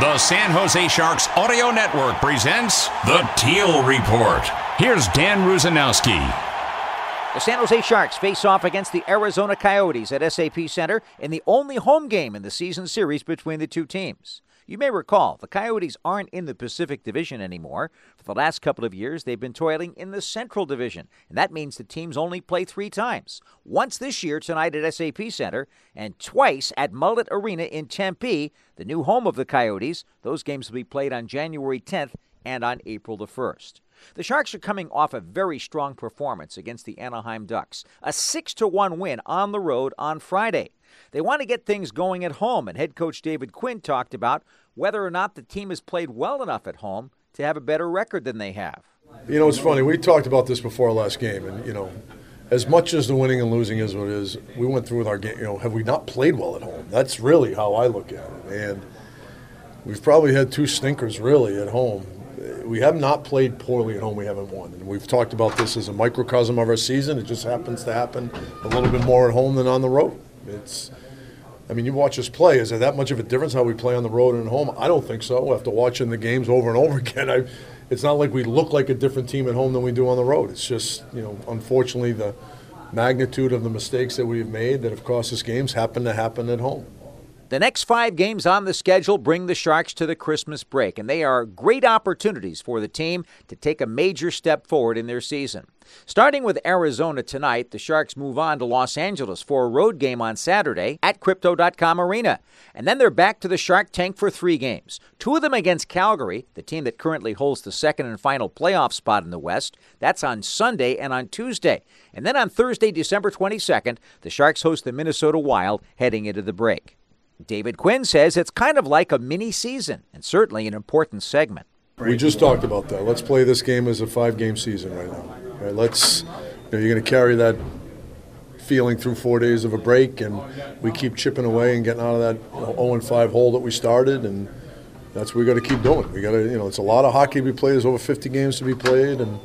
The San Jose Sharks Audio Network presents the Teal Report. Here's Dan Rusanowsky. The San Jose Sharks face off against the Arizona Coyotes at SAP Center in the only home game in the season series between the two teams. You may recall the Coyotes aren't in the Pacific Division anymore. For the last couple of years, they've been toiling in the Central Division, and that means the teams only play three times. Once this year tonight at SAP Center, and twice at Mullet Arena in Tempe, the new home of the Coyotes. Those games will be played on January 10th and on April the 1st. The Sharks are coming off a very strong performance against the Anaheim Ducks, a 6 to 1 win on the road on Friday. They want to get things going at home, and head coach David Quinn talked about whether or not the team has played well enough at home to have a better record than they have. You know, it's funny. We talked about this before last game, and you know, as much as the winning and losing is what it is, we went through with our game. You know, have we not played well at home? That's really how I look at it, and we've probably had two stinkers really at home. We have not played poorly at home. We haven't won, and we've talked about this as a microcosm of our season. It just happens to happen a little bit more at home than on the road. It's I mean, you watch us play. Is there that much of a difference how we play on the road and at home? I don't think so. After watching the games over and over again, I, it's not like we look like a different team at home than we do on the road. It's just, you know, unfortunately, the magnitude of the mistakes that we've made that have cost us games happen to happen at home. The next five games on the schedule bring the Sharks to the Christmas break, and they are great opportunities for the team to take a major step forward in their season. Starting with Arizona tonight, the Sharks move on to Los Angeles for a road game on Saturday at Crypto.com Arena. And then they're back to the Shark Tank for three games. Two of them against Calgary, the team that currently holds the second and final playoff spot in the West. That's on Sunday and on Tuesday. And then on Thursday, December 22nd, the Sharks host the Minnesota Wild heading into the break. David Quinn says it's kind of like a mini season and certainly an important segment. We just talked about that. Let's play this game as a five game season right now. Right, let's, you know, you're going to carry that feeling through four days of a break, and we keep chipping away and getting out of that you know, 0 5 hole that we started, and that's what we got to keep doing. We got to, you know, it's a lot of hockey to be played. There's over 50 games to be played, and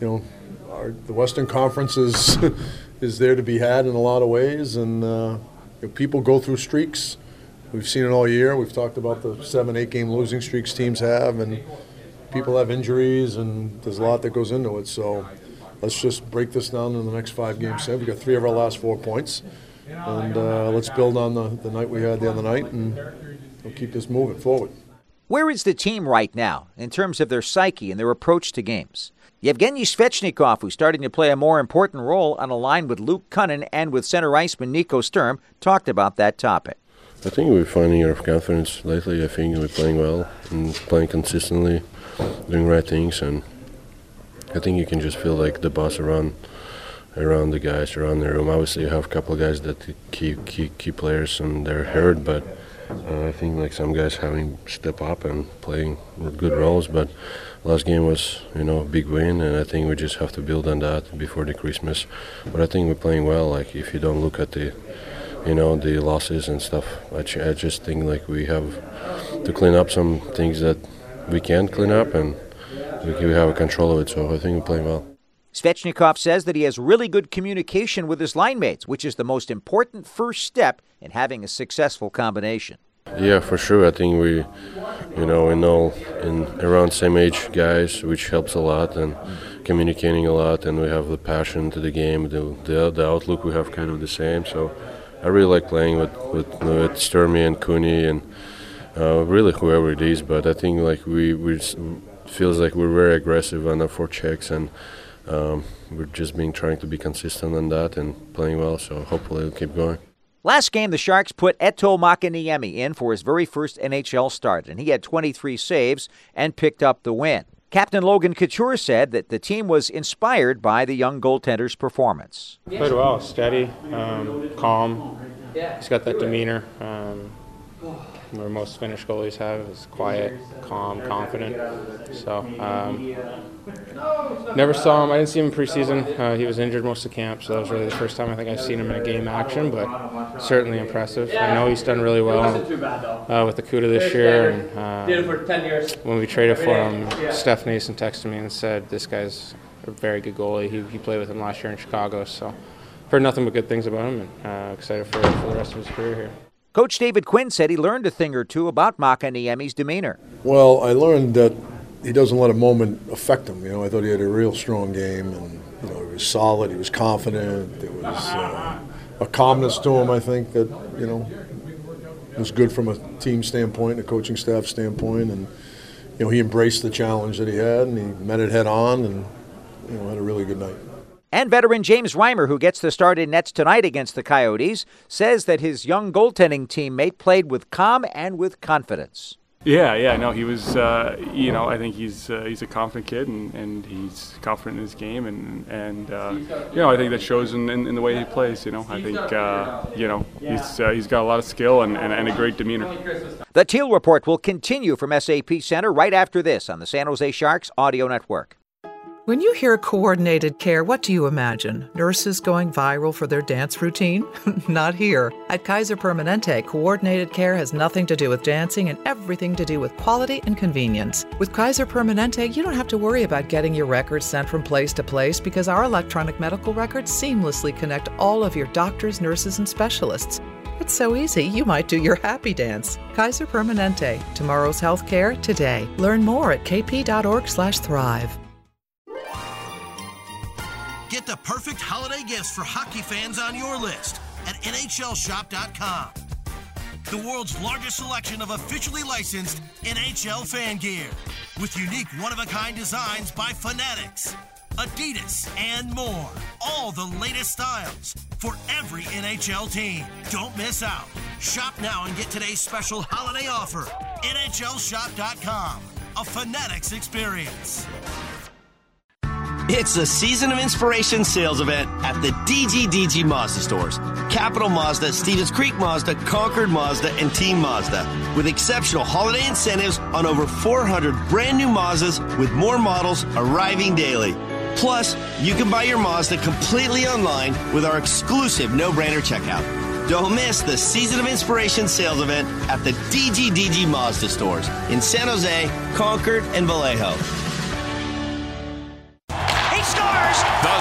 you know, our, the Western Conference is is there to be had in a lot of ways, and uh, you know, people go through streaks. We've seen it all year. We've talked about the seven, eight game losing streaks teams have, and people have injuries, and there's a lot that goes into it. So let's just break this down in the next five games. We've got three of our last four points, and uh, let's build on the, the night we had the other night, and we'll keep this moving forward. Where is the team right now in terms of their psyche and their approach to games? Yevgeny Svechnikov, who's starting to play a more important role on a line with Luke Kunin and with center iceman Nico Sturm, talked about that topic. I think we're finding our confidence lately. I think we're playing well and playing consistently, doing right things, and I think you can just feel like the boss around around the guys around the room. Obviously, you have a couple of guys that key key key players and they're hurt, but uh, I think like some guys having step up and playing good roles. But last game was you know a big win, and I think we just have to build on that before the Christmas. But I think we're playing well. Like if you don't look at the you know the losses and stuff. I, I just think like we have to clean up some things that we can clean up, and we, we have a control of it. So I think we're playing well. Svechnikov says that he has really good communication with his line mates, which is the most important first step in having a successful combination. Yeah, for sure. I think we, you know, we know in around same age guys, which helps a lot, and communicating a lot, and we have the passion to the game. The the, the outlook we have kind of the same. So I really like playing with with, with Sturmy and Cooney and uh, really whoever it is. But I think like we we feels like we're very aggressive on our forechecks and. Um, we're just being trying to be consistent on that and playing well, so hopefully it'll keep going. Last game, the Sharks put Eetu Makiniemi in for his very first NHL start, and he had 23 saves and picked up the win. Captain Logan Couture said that the team was inspired by the young goaltender's performance. Played well, steady, um, calm. He's got that demeanor. Um, where most Finnish goalies have is quiet, calm, confident. So um, never saw him. I didn't see him in preseason. Uh, he was injured most of the camp, so that was really the first time I think I've seen him in a game action. But certainly impressive. I know he's done really well uh, with the Cuda this year. And, uh, when we traded for him, Stefan Noesen texted me and said, "This guy's a very good goalie. He, he played with him last year in Chicago, so." Heard nothing but good things about him, and uh, excited for, for the rest of his career here. Coach David Quinn said he learned a thing or two about Makiniemi's demeanor. Well, I learned that he doesn't let a moment affect him. You know, I thought he had a real strong game, and you know, he was solid. He was confident. There was uh, a calmness to him. I think that you know was good from a team standpoint, a coaching staff standpoint, and you know, he embraced the challenge that he had, and he met it head on, and you know, had a really good night. And veteran James Reimer, who gets the start in nets tonight against the Coyotes, says that his young goaltending teammate played with calm and with confidence. Yeah, yeah, no, he was. Uh, you know, I think he's uh, he's a confident kid, and, and he's confident in his game, and and uh, you know, I think that shows in, in, in, the way he plays. You know, I think uh, you know he's uh, he's got a lot of skill and, and, and a great demeanor. The Teal Report will continue from SAP Center right after this on the San Jose Sharks Audio Network. When you hear coordinated care, what do you imagine? Nurses going viral for their dance routine? Not here. At Kaiser Permanente, coordinated care has nothing to do with dancing and everything to do with quality and convenience. With Kaiser Permanente, you don't have to worry about getting your records sent from place to place because our electronic medical records seamlessly connect all of your doctors, nurses, and specialists. It's so easy, you might do your happy dance. Kaiser Permanente, tomorrow's healthcare today. Learn more at kp.org/thrive. Get the perfect holiday gifts for hockey fans on your list at NHLShop.com. The world's largest selection of officially licensed NHL fan gear with unique one of a kind designs by Fanatics, Adidas, and more. All the latest styles for every NHL team. Don't miss out. Shop now and get today's special holiday offer. NHLShop.com. A Fanatics experience. It's the Season of Inspiration sales event at the DGDG Mazda stores. Capital Mazda, Stevens Creek Mazda, Concord Mazda, and Team Mazda. With exceptional holiday incentives on over 400 brand new Mazdas with more models arriving daily. Plus, you can buy your Mazda completely online with our exclusive no-brainer checkout. Don't miss the Season of Inspiration sales event at the DGDG Mazda stores in San Jose, Concord, and Vallejo.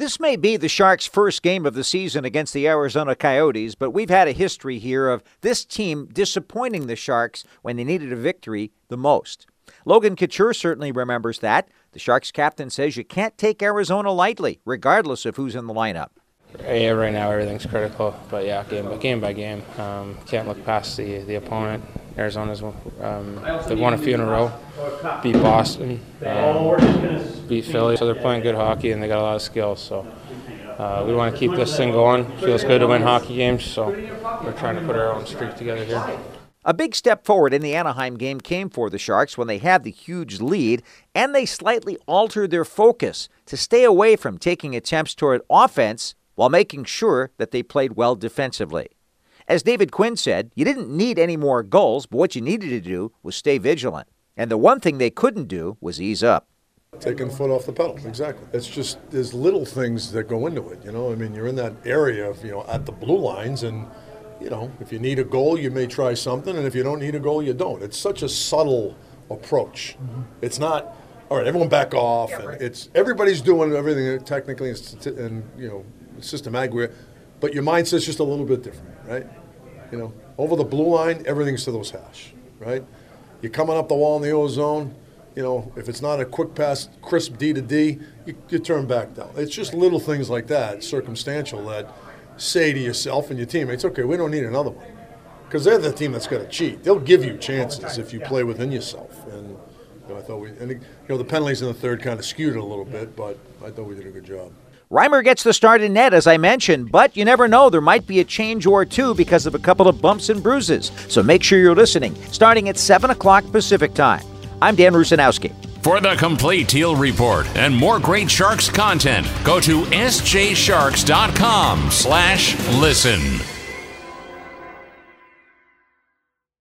This may be the Sharks' first game of the season against the Arizona Coyotes, but we've had a history here of this team disappointing the Sharks when they needed a victory the most. Logan Couture certainly remembers that. The Sharks captain says you can't take Arizona lightly, regardless of who's in the lineup. Yeah, right now everything's critical, but yeah, game by game by game, um, can't look past the the opponent. Arizona's um, they've won a few in a row, beat Boston, um, beat Philly, so they're playing good hockey and they got a lot of skills. So uh, we want to keep this thing going. Feels good to win hockey games, so we're trying to put our own streak together here. A big step forward in the Anaheim game came for the Sharks when they had the huge lead, and they slightly altered their focus to stay away from taking attempts toward offense while making sure that they played well defensively. As David Quinn said, you didn't need any more goals, but what you needed to do was stay vigilant. And the one thing they couldn't do was ease up. Taking the foot off the pedal, exactly. It's just there's little things that go into it. You know, I mean, you're in that area of you know at the blue lines, and you know if you need a goal, you may try something, and if you don't need a goal, you don't. It's such a subtle approach. Mm-hmm. It's not all right. Everyone back off, yeah, right. it's everybody's doing everything technically and, and you know systematic, but your mindset's just a little bit different, right? You know, over the blue line, everything's to those hash, right? You're coming up the wall in the ozone, you know, if it's not a quick pass, crisp D to D, you, you turn back down. It's just little things like that, circumstantial, that say to yourself and your teammates, okay, we don't need another one. because they're the team that's going to cheat. They'll give you chances if you play within yourself. And you know, I thought we, and you know, the penalties in the third kind of skewed it a little bit, but I thought we did a good job. Reimer gets the start in net, as I mentioned, but you never know. There might be a change or two because of a couple of bumps and bruises. So make sure you're listening, starting at 7 o'clock Pacific time. I'm Dan Rusanowsky. For the complete Teal Report and more great Sharks content, go to sjsharks.com slash listen.